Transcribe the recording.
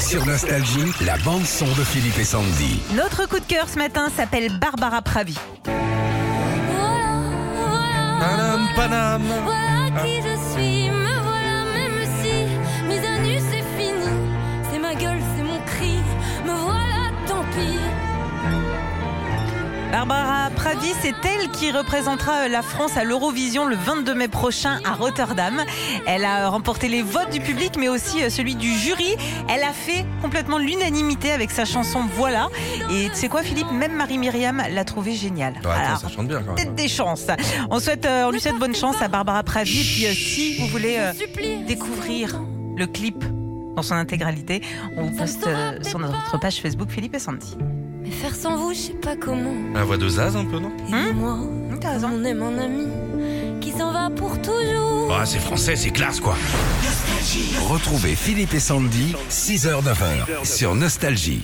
Sur Nostalgie, la bande-son de Philippe et Sandy. Notre coup de cœur ce matin s'appelle Barbara Pravi. Panam, panam. Barbara Pravi, c'est elle qui représentera la France à l'Eurovision le 22 mai prochain à Rotterdam. Elle a remporté les votes du public, mais aussi euh, celui du jury. Elle a fait complètement l'unanimité avec sa chanson Voilà. Et tu sais quoi, Philippe? Même Marie-Myriam l'a trouvé géniale. Attends, Alors, ça chante bien quand même. peut-être des chances. On, souhaite, euh, on lui souhaite bonne chance à Barbara Pravi. Et puis, euh, si vous voulez euh, découvrir le clip dans son intégralité, on vous poste euh, sur notre page Facebook Philippe et Sandy. Mais faire sans vous, je sais pas comment. La voix de Zaz un peu, non Et moi, T'as raison. on aime un ami qui s'en va pour toujours. Ah, c'est français, c'est classe quoi. Retrouvez Philippe et Sandy, 6h-9h, sur Nostalgie.